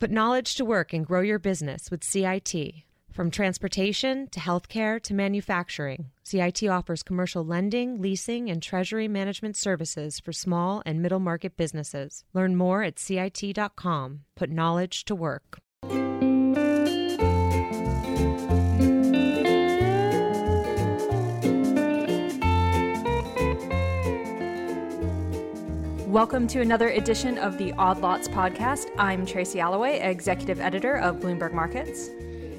Put knowledge to work and grow your business with CIT. From transportation to healthcare to manufacturing, CIT offers commercial lending, leasing, and treasury management services for small and middle market businesses. Learn more at CIT.com. Put knowledge to work. Welcome to another edition of the Odd Lots podcast. I'm Tracy Alloway, executive editor of Bloomberg Markets.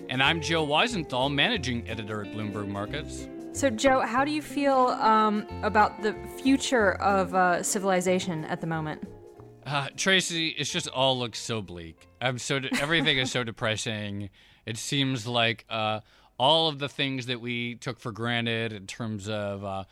And I'm Joe Weisenthal, managing editor at Bloomberg Markets. So, Joe, how do you feel um, about the future of uh, civilization at the moment? Uh, Tracy, it just all looks so bleak. I'm so de- everything is so depressing. It seems like uh, all of the things that we took for granted in terms of uh,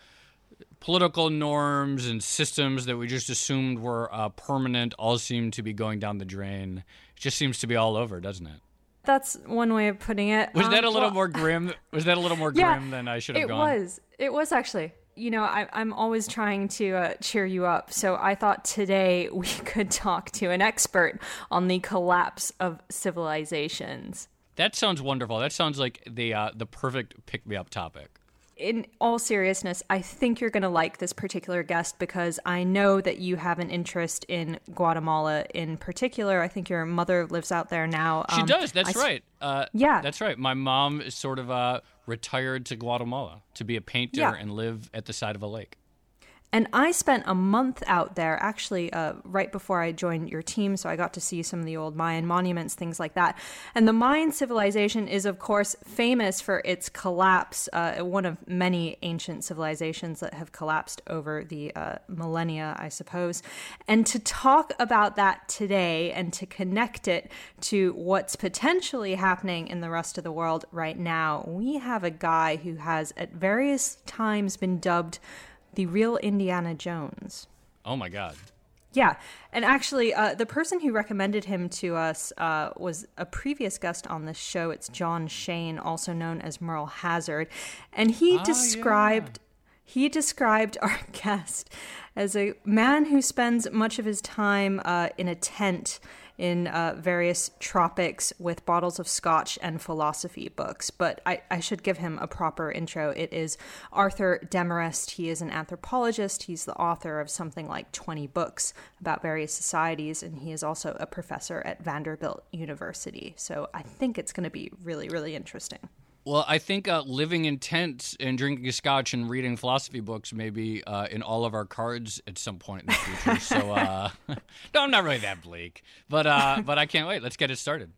political norms and systems that we just assumed were uh, permanent all seem to be going down the drain. It just seems to be all over, doesn't it? That's one way of putting it. Was Um, that a little well, more grim? Was that a little more Yeah, grim than I should have It gone? It was. It was actually. You know, I, I'm always trying to uh, cheer you up. So I thought today we could talk to an expert on the collapse of civilizations. That sounds wonderful. That sounds like the uh, the perfect pick me up topic. In all seriousness, I think you're going to like this particular guest because I know that you have an interest in Guatemala in particular. I think your mother lives out there now. She Um, does. That's I right. Uh, Yeah. that's right. My mom is sort of uh, retired to Guatemala to be a painter Yeah. and live at the side of a lake. And I spent a month out there, actually, uh, right before I joined your team. So I got to see some of the old Mayan monuments, things like that. And the Mayan civilization is, of course, famous for its collapse, uh, one of many ancient civilizations that have collapsed over the uh, millennia, I suppose. And to talk about that today and to connect it to what's potentially happening in the rest of the world right now, we have a guy who has at various times been dubbed the real Indiana Jones. Oh my God. Yeah, and actually, uh, the person who recommended him to us uh, was a previous guest on this show. It's Jon Shayne, also known as Merle Hazard, and he described he described our guest as a man who spends much of his time uh, in a tent in uh, various tropics with bottles of scotch and philosophy books. But I, I should give him a proper intro. It is Arthur Demarest. He is an anthropologist. He's the author of something like 20 books about various societies, and he is also a professor at Vanderbilt University. So I think it's going to be really, really interesting. Well, I think uh, living in tents and drinking scotch and reading philosophy books may be uh, in all of our cards at some point in the future. so, uh, no, I'm not really that bleak, but uh, but I can't wait. Let's get it started.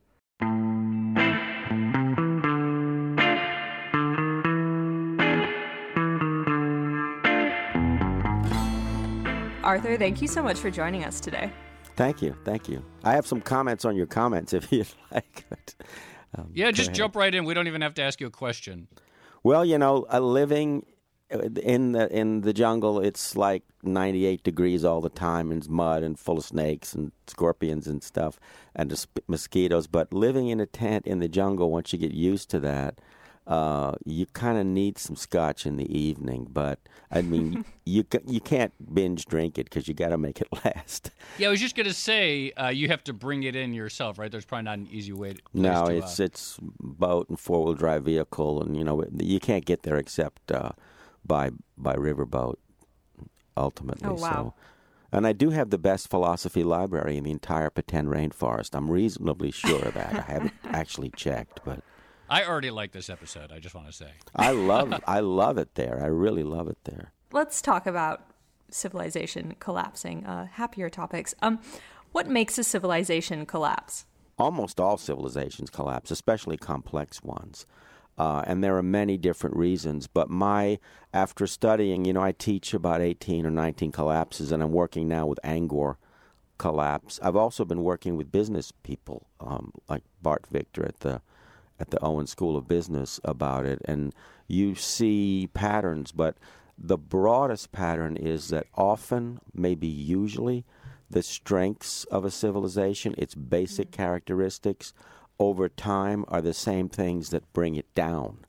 Arthur, thank you so much for joining us today. Thank you, thank you. I have some comments on your comments if you'd like. Um, Yeah, just jump right in. We don't even have to ask you a question. Well, you know, uh, living in the in the jungle, it's like 98 degrees all the time, and it's mud and full of snakes and scorpions and stuff, and mosquitoes. But living in a tent in the jungle, once you get used to that, uh, you kind of need some scotch in the evening. But I mean, you you can't binge drink it because you got to make it last. Yeah, I was just gonna say uh, you have to bring it in yourself, right? There's probably not an easy way. To, No, to, it's uh, it's boat and four wheel drive vehicle, and you know you can't get there except uh, by by riverboat. Ultimately, Oh, wow. so. And I do have the best philosophy library in the entire Petén rainforest. I'm reasonably sure of that. I haven't actually checked, but I already like this episode. I just want to say. I love I love it there. I really love it there. Let's talk about civilization collapsing. Uh, happier topics. Um, what makes a civilization collapse? almost all civilizations collapse, especially complex ones. Uh, and there are many different reasons. But my, after studying, you know, I teach about 18 or 19 collapses, and I'm working now with Angkor collapse. I've also been working with business people, um, like Bart Victor at the at the Owen School of Business about it, and you see patterns. But the broadest pattern is that often, maybe usually, the strengths of a civilization, its basic characteristics, over time are the same things that bring it down.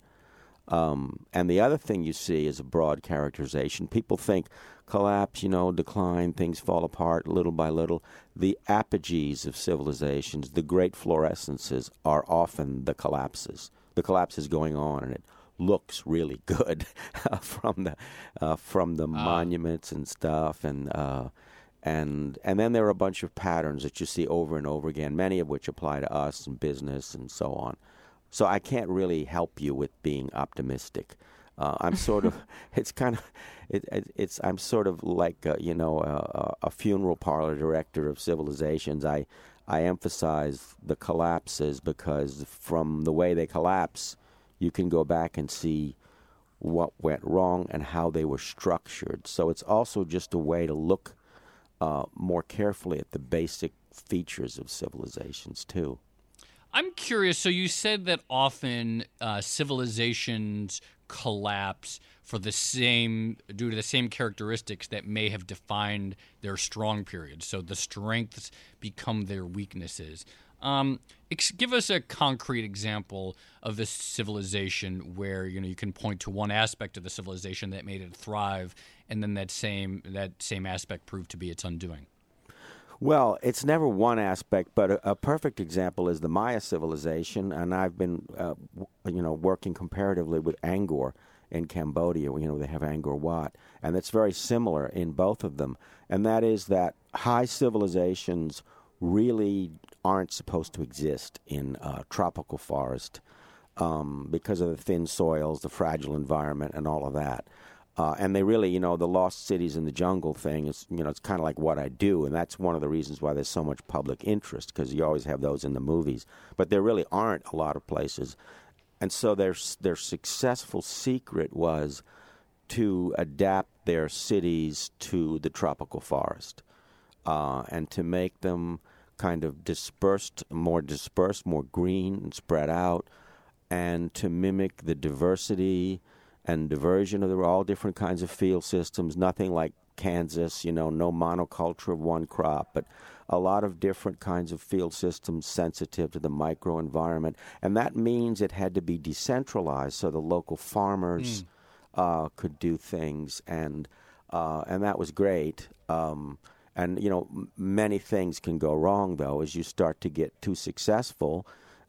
Um, and the other thing you see is a broad characterization. People think collapse, you know, decline, things fall apart little by little. The apogees of civilizations, the great fluorescences, are often the collapses. The collapse is going on, and it looks really good from the uh, from the uh. monuments and stuff, and uh, and and then there are a bunch of patterns that you see over and over again, many of which apply to us and business and so on. So I can't really help you with being optimistic. Uh, I'm sort of, it's kind of, it, it, it's I'm sort of like a, you know a, a, funeral parlor director of civilizations. I I emphasize the collapses because from the way they collapse, you can go back and see what went wrong and how they were structured. So it's also just a way to look uh, more carefully at the basic features of civilizations too. I'm curious. So you said that often uh, civilizations collapse for the same due to the same characteristics that may have defined their strong periods. So the strengths become their weaknesses. Um, ex- give us a concrete example of a civilization where you know you can point to one aspect of the civilization that made it thrive, and then that same that same aspect proved to be its undoing. Well, it's never one aspect, but a, a, perfect example is the Maya civilization, and I've been, uh, you know, working comparatively with Angkor in Cambodia. You know, they have Angkor Wat, and it's very similar in both of them. And that is that high civilizations really aren't supposed to exist in uh, tropical forest um, because of the thin soils, the fragile environment, and all of that. Uh, and they really, you know, the lost cities in the jungle thing is, you know, it's kind of like what I do, and that's one of the reasons why there's so much public interest because you always have those in the movies, but there really aren't a lot of places, and so their their successful secret was to adapt their cities to the tropical forest, uh, and to make them kind of dispersed, more dispersed, more green and spread out, and to mimic the diversity and diversion of there were all different kinds of field systems, nothing like Kansas, you know, no monoculture of one crop, but a lot of different kinds of field systems sensitive to the microenvironment. And that means it had to be decentralized so the local farmers mm. uh, could do things. And, uh, and that was great. Um, and, you know, m- many things can go wrong, though, as you start to get too successful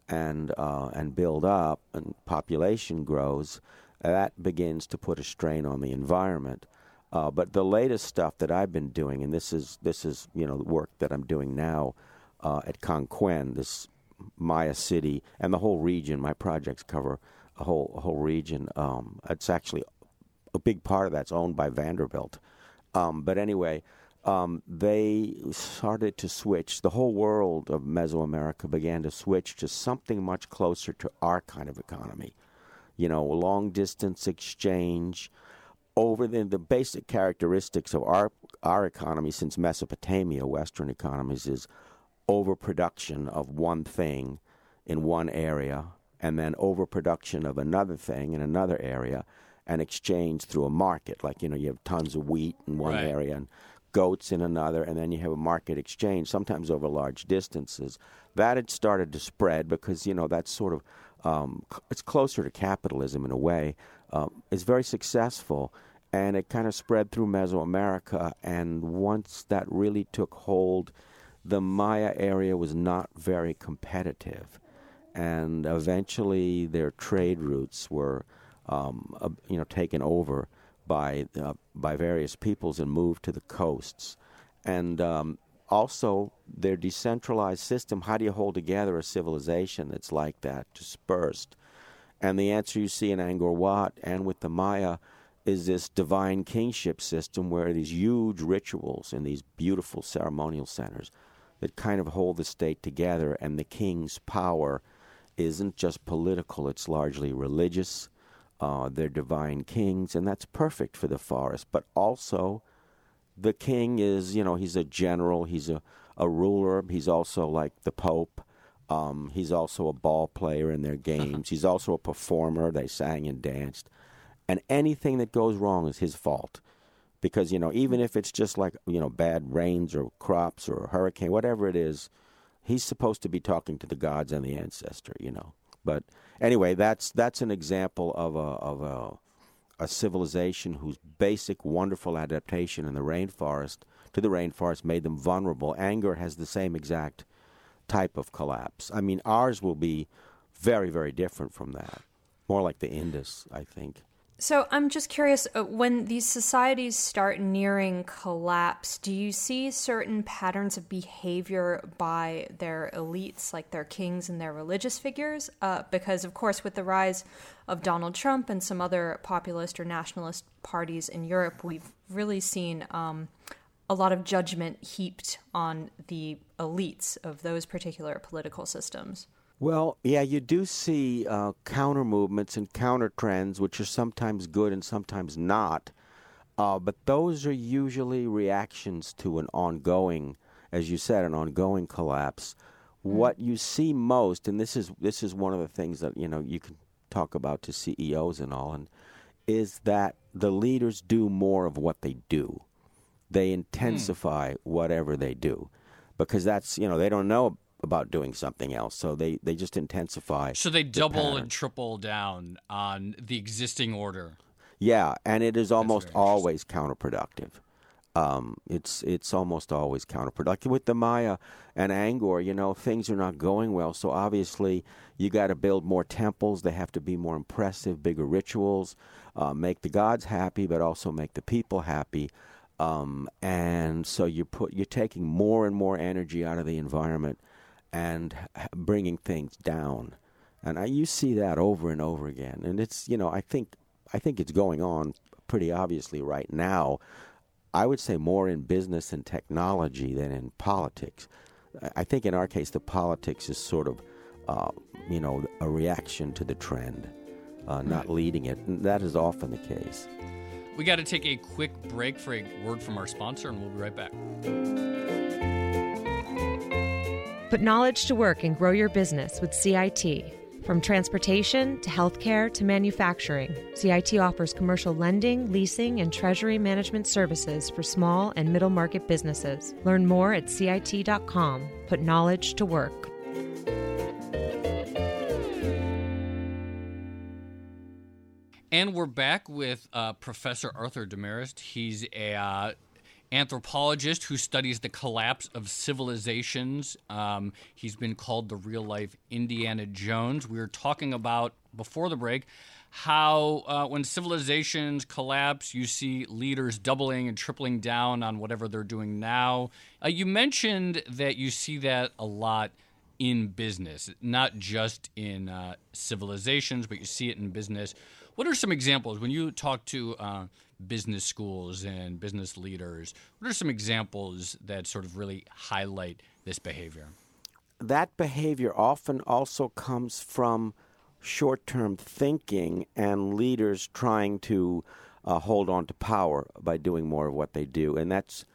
and, uh, and build up and population grows that begins to put a strain on the environment. Uh, but the latest stuff that I've been doing, and this is this is you know the work that I'm doing now uh, at Cancuén, this Maya city, and the whole region. My projects cover a whole a whole region. Um, it's actually a big part of that's owned by Vanderbilt. Um, but anyway, um, they started to switch. The whole world of Mesoamerica began to switch to something much closer to our kind of economy you know, long distance exchange over the, the basic characteristics of our our economy since Mesopotamia, Western economies, is overproduction of one thing in one area and then overproduction of another thing in another area and exchange through a market. Like, you know, you have tons of wheat in one right. area and goats in another, and then you have a market exchange, sometimes over large distances. That had started to spread because, you know, that's sort of um, it's closer to capitalism in a way. Um, it's very successful, and it kind of spread through Mesoamerica. And once that really took hold, the Maya area was not very competitive, and eventually their trade routes were, um, uh, you know, taken over by uh, by various peoples and moved to the coasts. And um, also their decentralized system. How do you hold together a civilization that's like that, dispersed? And the answer you see in Angkor Wat and with the Maya is this divine kingship system where these huge rituals and these beautiful ceremonial centers that kind of hold the state together, and the king's power isn't just political, it's largely religious. Uh, they're divine kings, and that's perfect for the forest, but also the king is, you know, he's a general, he's a, a ruler, he's also like the pope. Um, he's also a ball player in their games. he's also a performer. They sang and danced. And anything that goes wrong is his fault. Because, you know, even if it's just like, you know, bad rains or crops or a hurricane, whatever it is, he's supposed to be talking to the gods and the ancestor, you know. But anyway, that's that's an example of a of a a civilization whose basic wonderful adaptation in the rainforest to the rainforest made them vulnerable. Angkor has the same exact type of collapse. I mean, ours will be very, very different from that. More like the Indus, I think. So I'm just curious uh, when these societies start nearing collapse, do you see certain patterns of behavior by their elites, like their kings and their religious figures? Uh, because, of course, with the rise of Donald Trump and some other populist or nationalist parties in Europe, we've really seen um, a lot of judgment heaped on the elites of those particular political systems. Well, yeah, you do see uh, counter movements and counter trends, which are sometimes good and sometimes not. Uh, but those are usually reactions to an ongoing, as you said, an ongoing collapse. Mm. What you see most, and this is this is one of the things that you know you can talk about to CEOs and all, and is that the leaders do more of what they do. They hmm. intensify mm. whatever they do, because that's you know they don't know about doing something else. So they, they just intensify. So they double the and triple down on the existing order. Yeah, and it is almost always counterproductive. Um, it's it's almost always counterproductive with the Maya and Angkor. You know, things are not going well, so obviously you got to build more temples. They have to be more impressive, bigger rituals, uh, make the gods happy, but also make the people happy. Um, and so you put you're taking more and more energy out of the environment and bringing things down. And I, you see that over and over again. And it's, you know, I think I think it's going on pretty obviously right now. I would say more in business and technology than in politics. I think in our case, the politics is sort of, uh, you know, a reaction to the trend, uh, not leading it. And that is often the case. We got to take a quick break for a word from our sponsor, and we'll be right back. Put knowledge to work and grow your business with CIT. From transportation to healthcare to manufacturing, CIT offers commercial lending, leasing, and treasury management services for small and middle market businesses. Learn more at CIT.com. Put knowledge to work. And we're back with uh, Professor Arthur Demarest. He's a uh, anthropologist who studies the collapse of civilizations. Um, he's been called the real life Indiana Jones. We were talking about before the break how uh, when civilizations collapse, you see leaders doubling and tripling down on whatever they're doing now. Uh, you mentioned that you see that a lot in business, not just in uh, civilizations, but you see it in business. What are some examples when you talk to uh, business schools and business leaders? What are some examples that sort of really highlight this behavior? That behavior often also comes from short term thinking and leaders trying to uh, hold on to power by doing more of what they do. And that's,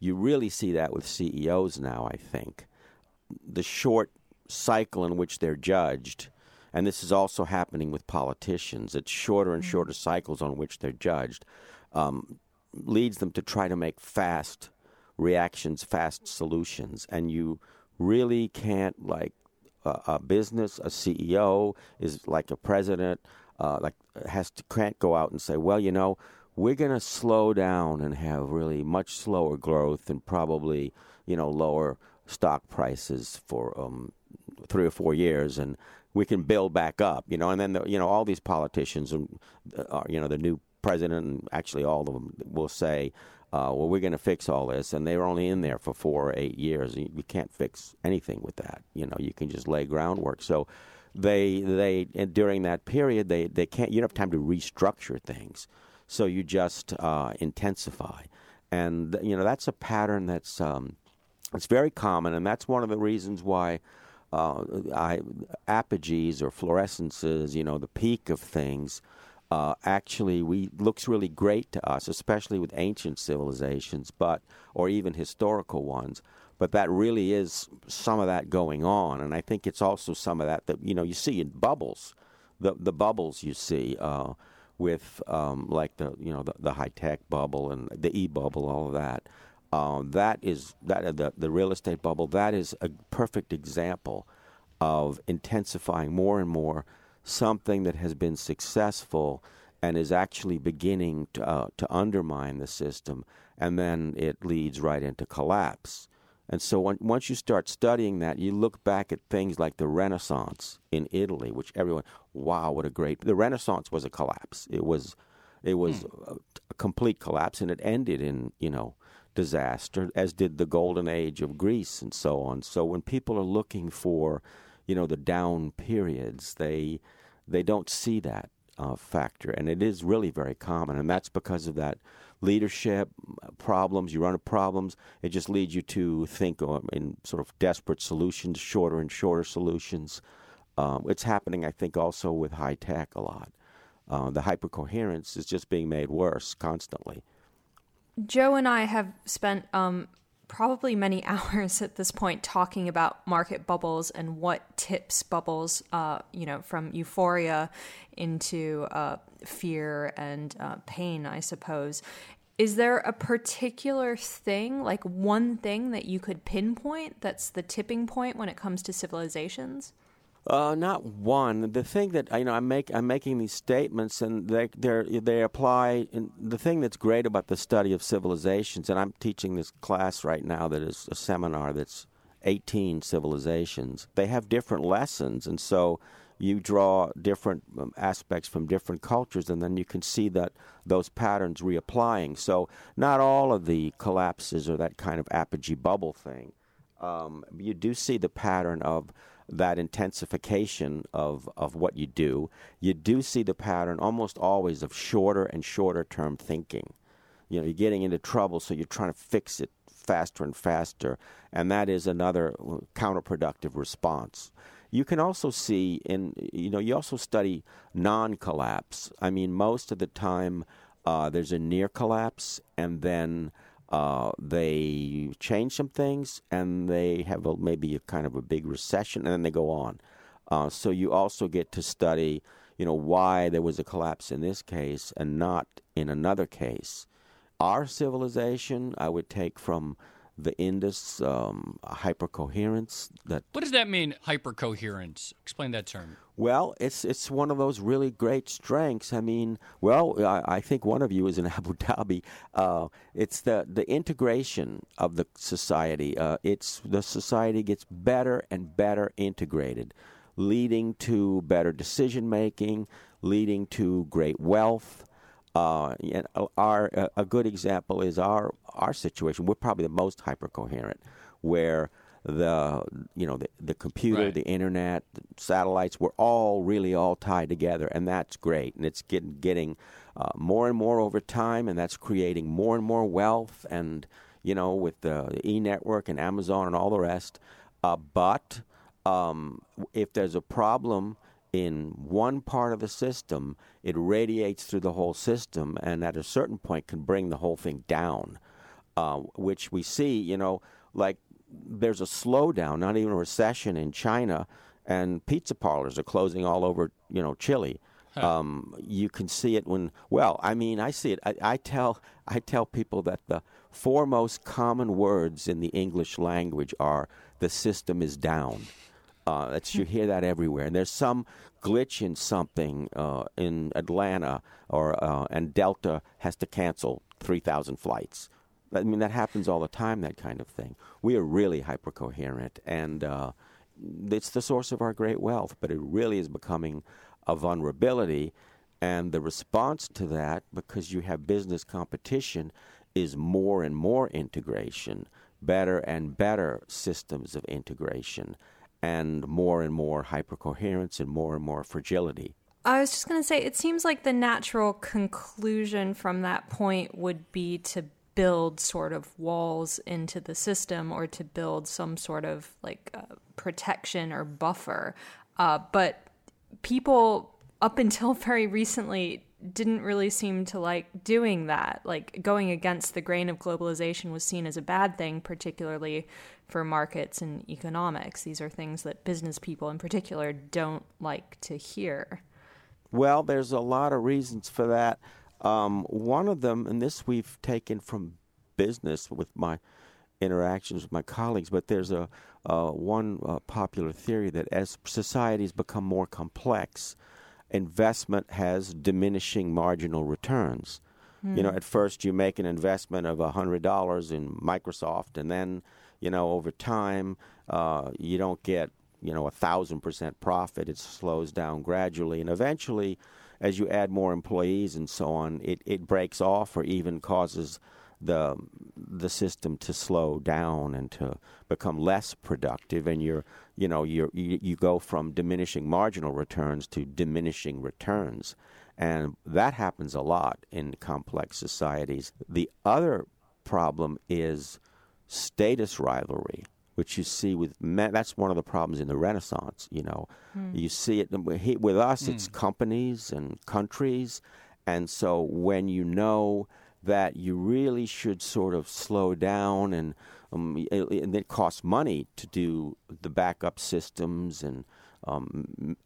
you really see that with CEOs now, I think. The short cycle in which they're judged and this is also happening with politicians. It's shorter and mm. shorter cycles on which they're judged, um, leads them to try to make fast reactions, fast solutions, and you really can't like a, a business, a CEO is like a president, uh, like has to can't go out and say, well, you know, we're going to slow down and have really much slower growth and probably you know lower stock prices for um, three or four years, and we can build back up, you know. And then the, you know all these politicians and uh, you know the new president, and actually all of them will say, uh, "Well, we're going to fix all this," and they were only in there for four or eight years. You, you can't fix anything with that. You know, you can just lay groundwork. So they they during that period they they can't. You don't have time to restructure things, so you just uh, intensify, and you know that's a pattern that's um, it's very common, and that's one of the reasons why uh, I, apogees or fluorescences, you know, the peak of things, uh, actually we looks really great to us, especially with ancient civilizations, but or even historical ones. But that really is some of that going on, and I think it's also some of that that you know you see in bubbles, the the bubbles you see. Uh, with um, like the you know the, the high tech bubble and the e bubble, all of that. Uh, that is that uh, the the real estate bubble. That is a perfect example of intensifying more and more something that has been successful and is actually beginning to, uh, to undermine the system, and then it leads right into collapse. And so when, once you start studying that, you look back at things like the Renaissance in Italy, which everyone, wow, what a great! The Renaissance was a collapse. It was, it was hmm. a, a complete collapse, and it ended in you know disaster, as did the golden age of Greece and so on. So when people are looking for, you know, the down periods, they they don't see that uh, factor, and it is really very common, and that's because of that leadership problems. You run into problems, it just leads you to think in sort of desperate solutions, shorter and shorter solutions. Um, it's happening, I think, also with high tech a lot. Uh, the hypercoherence is just being made worse constantly. Joe and I have spent um, probably many hours at this point talking about market bubbles and what tips bubbles, uh, you know, from euphoria into uh, fear and uh, pain, I suppose. Is there a particular thing, like one thing that you could pinpoint that's the tipping point when it comes to civilizations? Uh, not one. The thing that you know, I'm make I'm making these statements, and they they they apply. The thing that's great about the study of civilizations, and I'm teaching this class right now that is a seminar that's 18 civilizations. They have different lessons, and so you draw different um, aspects from different cultures, and then you can see that those patterns reapplying. So not all of the collapses are that kind of apogee bubble thing. Um, you do see the pattern of that intensification of, of what you do, you do see the pattern almost always of shorter and shorter term thinking. You know, you're getting into trouble, so you're trying to fix it faster and faster, and that is another counterproductive response. You can also see in, you know, you also study non collapse. I mean, most of the time uh, there's a near collapse, and then uh, they change some things and they have a, maybe a kind of a big recession and then they go on. Uh, so you also get to study, you know, why there was a collapse in this case and not in another case. Our civilization, I would take from the Indus um, hypercoherence. That what does that mean? Hypercoherence. Explain that term. Well, it's it's one of those really great strengths. I mean, well, I, I think one of you is in Abu Dhabi. Uh, it's the the integration of the society. Uh, it's the society gets better and better integrated, leading to better decision making, leading to great wealth. Uh, and our a good example is our our situation. We're probably the most hypercoherent, where the you know the, the computer, right. the internet, the satellites, we're all really all tied together, and that's great. And it's getting getting uh, more and more over time, and that's creating more and more wealth. And you know, with the e network and Amazon and all the rest. Uh, but um, if there's a problem in one part of the system, it radiates through the whole system, and at a certain point can bring the whole thing down. Uh, which we see, you know, like there's a slowdown, not even a recession in China, and pizza parlors are closing all over, you know, Chile. Huh. Um, you can see it when, well, I mean, I see it. I, I, tell, I tell people that the four most common words in the English language are "the system is down." Uh, that's you hear that everywhere, and there's some glitch in something uh, in Atlanta, or uh, and Delta has to cancel three thousand flights. I mean, that happens all the time. That kind of thing. We are really hypercoherent, and uh, it's the source of our great wealth. But it really is becoming a vulnerability, and the response to that, because you have business competition, is more and more integration, better and better systems of integration and more and more hypercoherence and more and more fragility. I was just going to say, it seems like the natural conclusion from that point would be to build sort of walls into the system or to build some sort of like uh, protection or buffer. Uh, but people, up until very recently, didn't really seem to like doing that. Like going against the grain of globalization was seen as a bad thing, particularly for markets and economics. These are things that business people in particular don't like to hear. Well, there's a lot of reasons for that. Um, one of them, and this we've taken from business with my interactions with my colleagues, but there's a, uh, one uh, popular theory that as societies become more complex, investment has diminishing marginal returns. Mm. You know, at first you make an investment of $100 in Microsoft, and then, you know, over time uh, you don't get, you know, a thousand percent profit. It slows down gradually, and eventually, as you add more employees and so on, it, it breaks off or even causes the the system to slow down and to become less productive. And you're you know you you go from diminishing marginal returns to diminishing returns. And that happens a lot in complex societies. The other problem is status rivalry which you see with men, that's one of the problems in the renaissance you know mm. you see it with us mm. it's companies and countries and so when you know that you really should sort of slow down and um, it, and it costs money to do the backup systems and um,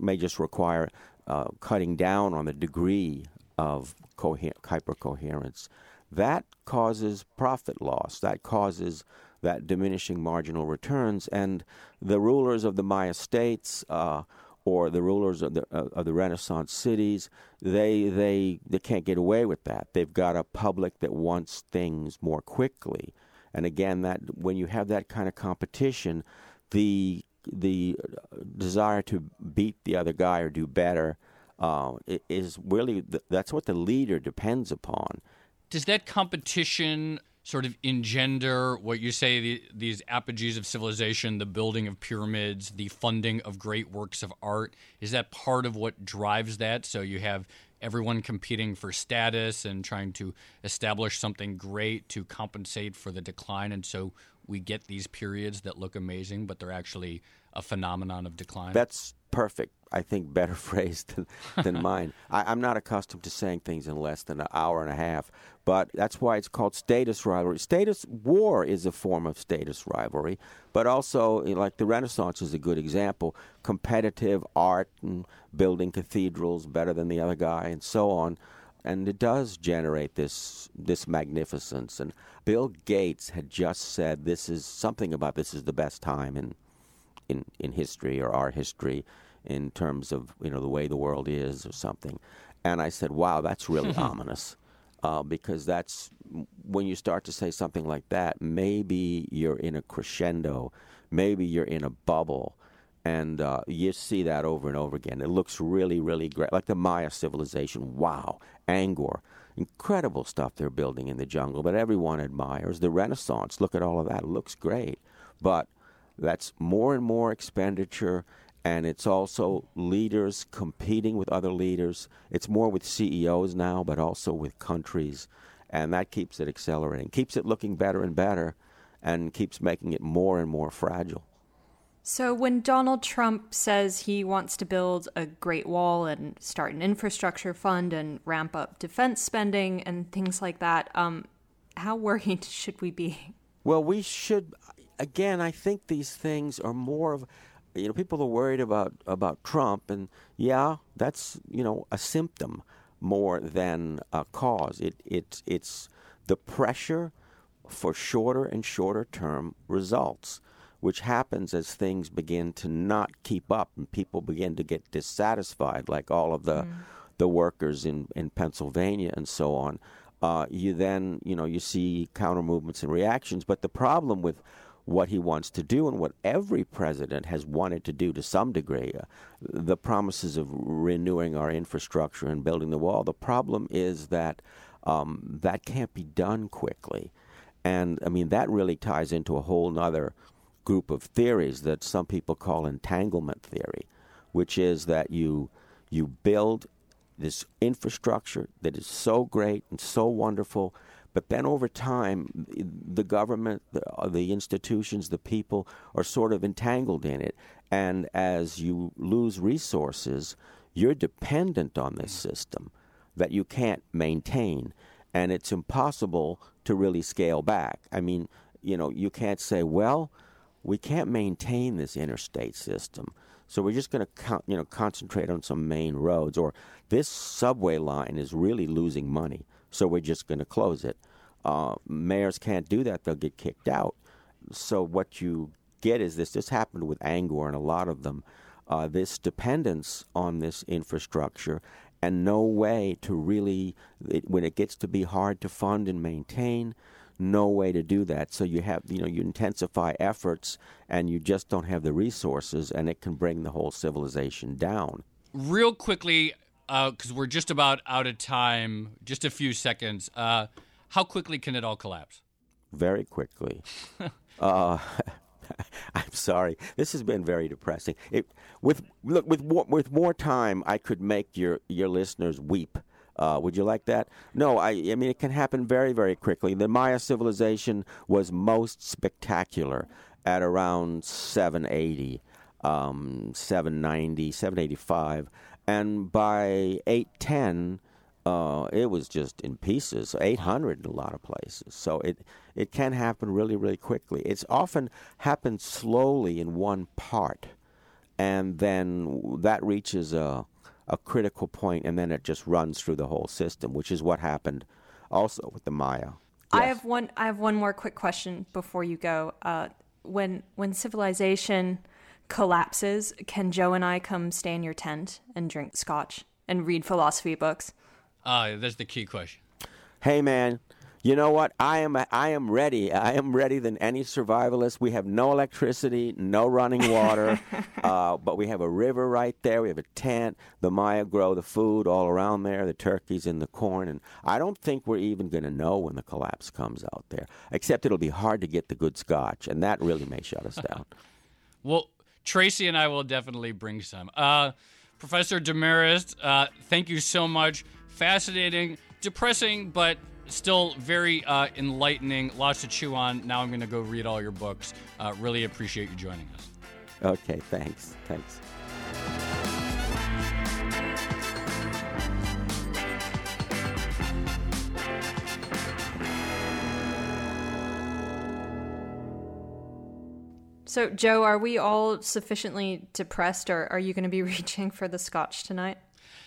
may just require uh, cutting down on the degree of coher- hypercoherence. That causes profit loss. That causes that diminishing marginal returns. And the rulers of the Maya states uh, or the rulers of the uh, of the Renaissance cities, they they they can't get away with that. They've got a public that wants things more quickly, and again, that when you have that kind of competition, the the desire to beat the other guy or do better uh, is really that's what the leader depends upon. Does that competition sort of engender what you say the, these apogees of civilization, the building of pyramids, the funding of great works of art? Is that part of what drives that? So you have everyone competing for status and trying to establish something great to compensate for the decline, and so we get these periods that look amazing, but they're actually a phenomenon of decline. That's perfect. I think better phrase than, than mine. I, am not accustomed to saying things in less than an hour and a half, but that's why it's called status rivalry. Status war is a form of status rivalry, but also eh, like the Renaissance is a good example. Competitive art and building cathedrals better than the other guy, and so on. And it does generate this this magnificence. And Bill Gates had just said this is something about this is the best time in in, in history or our history in terms of you know the way the world is or something. And I said, "Wow, that's really ominous," uh, because that's when you start to say something like that. Maybe you're in a crescendo, maybe you're in a bubble, and uh, you see that over and over again. It looks really, really great, like the Maya civilization. Wow, Angkor. Incredible stuff they're building in the jungle, but everyone admires the Renaissance. Look at all of that; it looks great, but that's more and more expenditure and it's also leaders competing with other leaders. It's more with CEOs now, but also with countries, and that keeps it accelerating, keeps it looking better and better, and keeps making it more and more fragile. So, when Donald Trump says he wants to build a Great Wall and start an infrastructure fund and ramp up defense spending and things like that, um, how worried should we be? Well, we should. Again, I think these things are more of you know, people are worried about about Trump, and yeah, that's you know a symptom more than a cause. It it it's the pressure for shorter and shorter term results, which happens as things begin to not keep up and people begin to get dissatisfied, like all of the mm. the workers in in Pennsylvania and so on. Uh, you then you know you see counter movements and reactions, but the problem with what he wants to do and what every president has wanted to do to some degree. Uh, the promises of renewing our infrastructure and building the wall. The problem is that um, that can't be done quickly. And I mean, that really ties into a whole other group of theories that some people call entanglement theory, which is that you, you build this infrastructure that is so great and so wonderful but then over time, the government, the, uh, the institutions, the people are sort of entangled in it. And as you lose resources, you're dependent on this system that you can't maintain. And it's impossible to really scale back. I mean, you know, you can't say, well, we can't maintain this interstate system. So we're just going to con- you know concentrate on some main roads or this subway line is really losing money so we're just going to close it. Uh, mayors can't do that; they'll get kicked out. So what you get is this. This happened with Angkor and a lot of them. Uh, this dependence on this infrastructure and no way to really, it, when it gets to be hard to fund and maintain, no way to do that. So you have, you know, you intensify efforts and you just don't have the resources, and it can bring the whole civilization down. Real quickly, because uh, we're just about out of time, just a few seconds. Uh, how quickly can it all collapse? Very quickly. uh, I'm sorry. This has been very depressing. It, with look with with more time, I could make your your listeners weep. Uh, would you like that? No, I, I mean, it can happen very, very quickly. The Maya civilization was most spectacular at around 780, um, 790, 785. And by 810, uh, it was just in pieces, 800 in a lot of places. So it, it can happen really, really quickly. It's often happens slowly in one part, and then that reaches a, a critical point, and then it just runs through the whole system, which is what happened also with the Maya. Yes. I have one. I have one more quick question before you go. Uh, when when civilization collapses, can Joe and I come stay in your tent and drink scotch and read philosophy books? Ah, uh, that's the key question. Hey, man, you know what? I am I am ready. I am ready than any survivalist. We have no electricity, no running water, uh, but we have a river right there. We have a tent. The Maya grow the food all around there, the turkeys and the corn, and I don't think we're even going to know when the collapse comes out there. Except it'll be hard to get the good scotch, and that really may shut us down. well, Tracy and I will definitely bring some. Uh, Professor Demarest, uh, thank you so much. Fascinating, depressing, but still very uh, enlightening. Lots to chew on. Now I'm going to go read all your books. Uh, really appreciate you joining us. Okay, thanks. Thanks. So, Joe, are we all sufficiently depressed, or are you going to be reaching for the scotch tonight?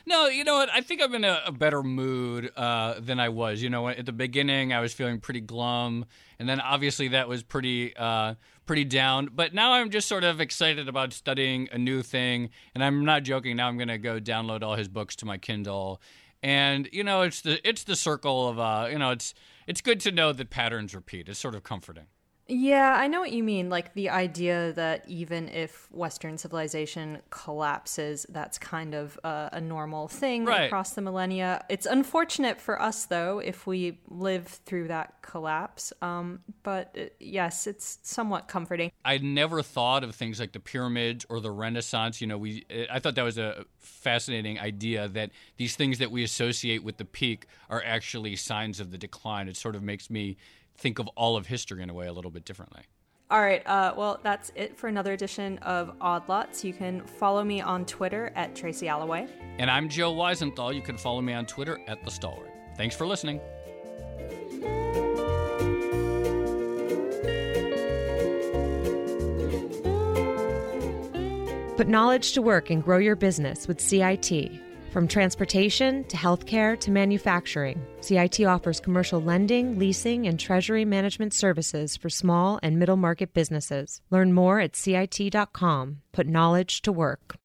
No, you know what? I think I'm in a, a better mood uh, than I was. You know, at the beginning, I was feeling pretty glum, and then obviously that was pretty uh, pretty down. But now I'm just sort of excited about studying a new thing, and I'm not joking. Now I'm going to go download all his books to my Kindle, and you know, it's the it's the circle of uh, you know, it's it's good to know that patterns repeat. It's sort of comforting. Yeah, I know what you mean. Like the idea that even if Western civilization collapses, that's kind of uh, a normal thing right. across the millennia. It's unfortunate for us, though, if we live through that collapse. Um, but uh, yes, it's somewhat comforting. I never thought of things like the pyramids or the Renaissance. You know, we I thought that was a fascinating idea that these things that we associate with the peak are actually signs of the decline. It sort of makes me think of all of history in a way a little bit differently. All right. Uh, well, that's it for another edition of Odd Lots. You can follow me on Twitter at Tracy Alloway. And I'm Joe Weisenthal. You can follow me on Twitter at The Stalwart. Thanks for listening. Put knowledge to work and grow your business with CIT. From transportation to healthcare to manufacturing, CIT offers commercial lending, leasing, and treasury management services for small and middle market businesses. Learn more at CIT.com. Put knowledge to work.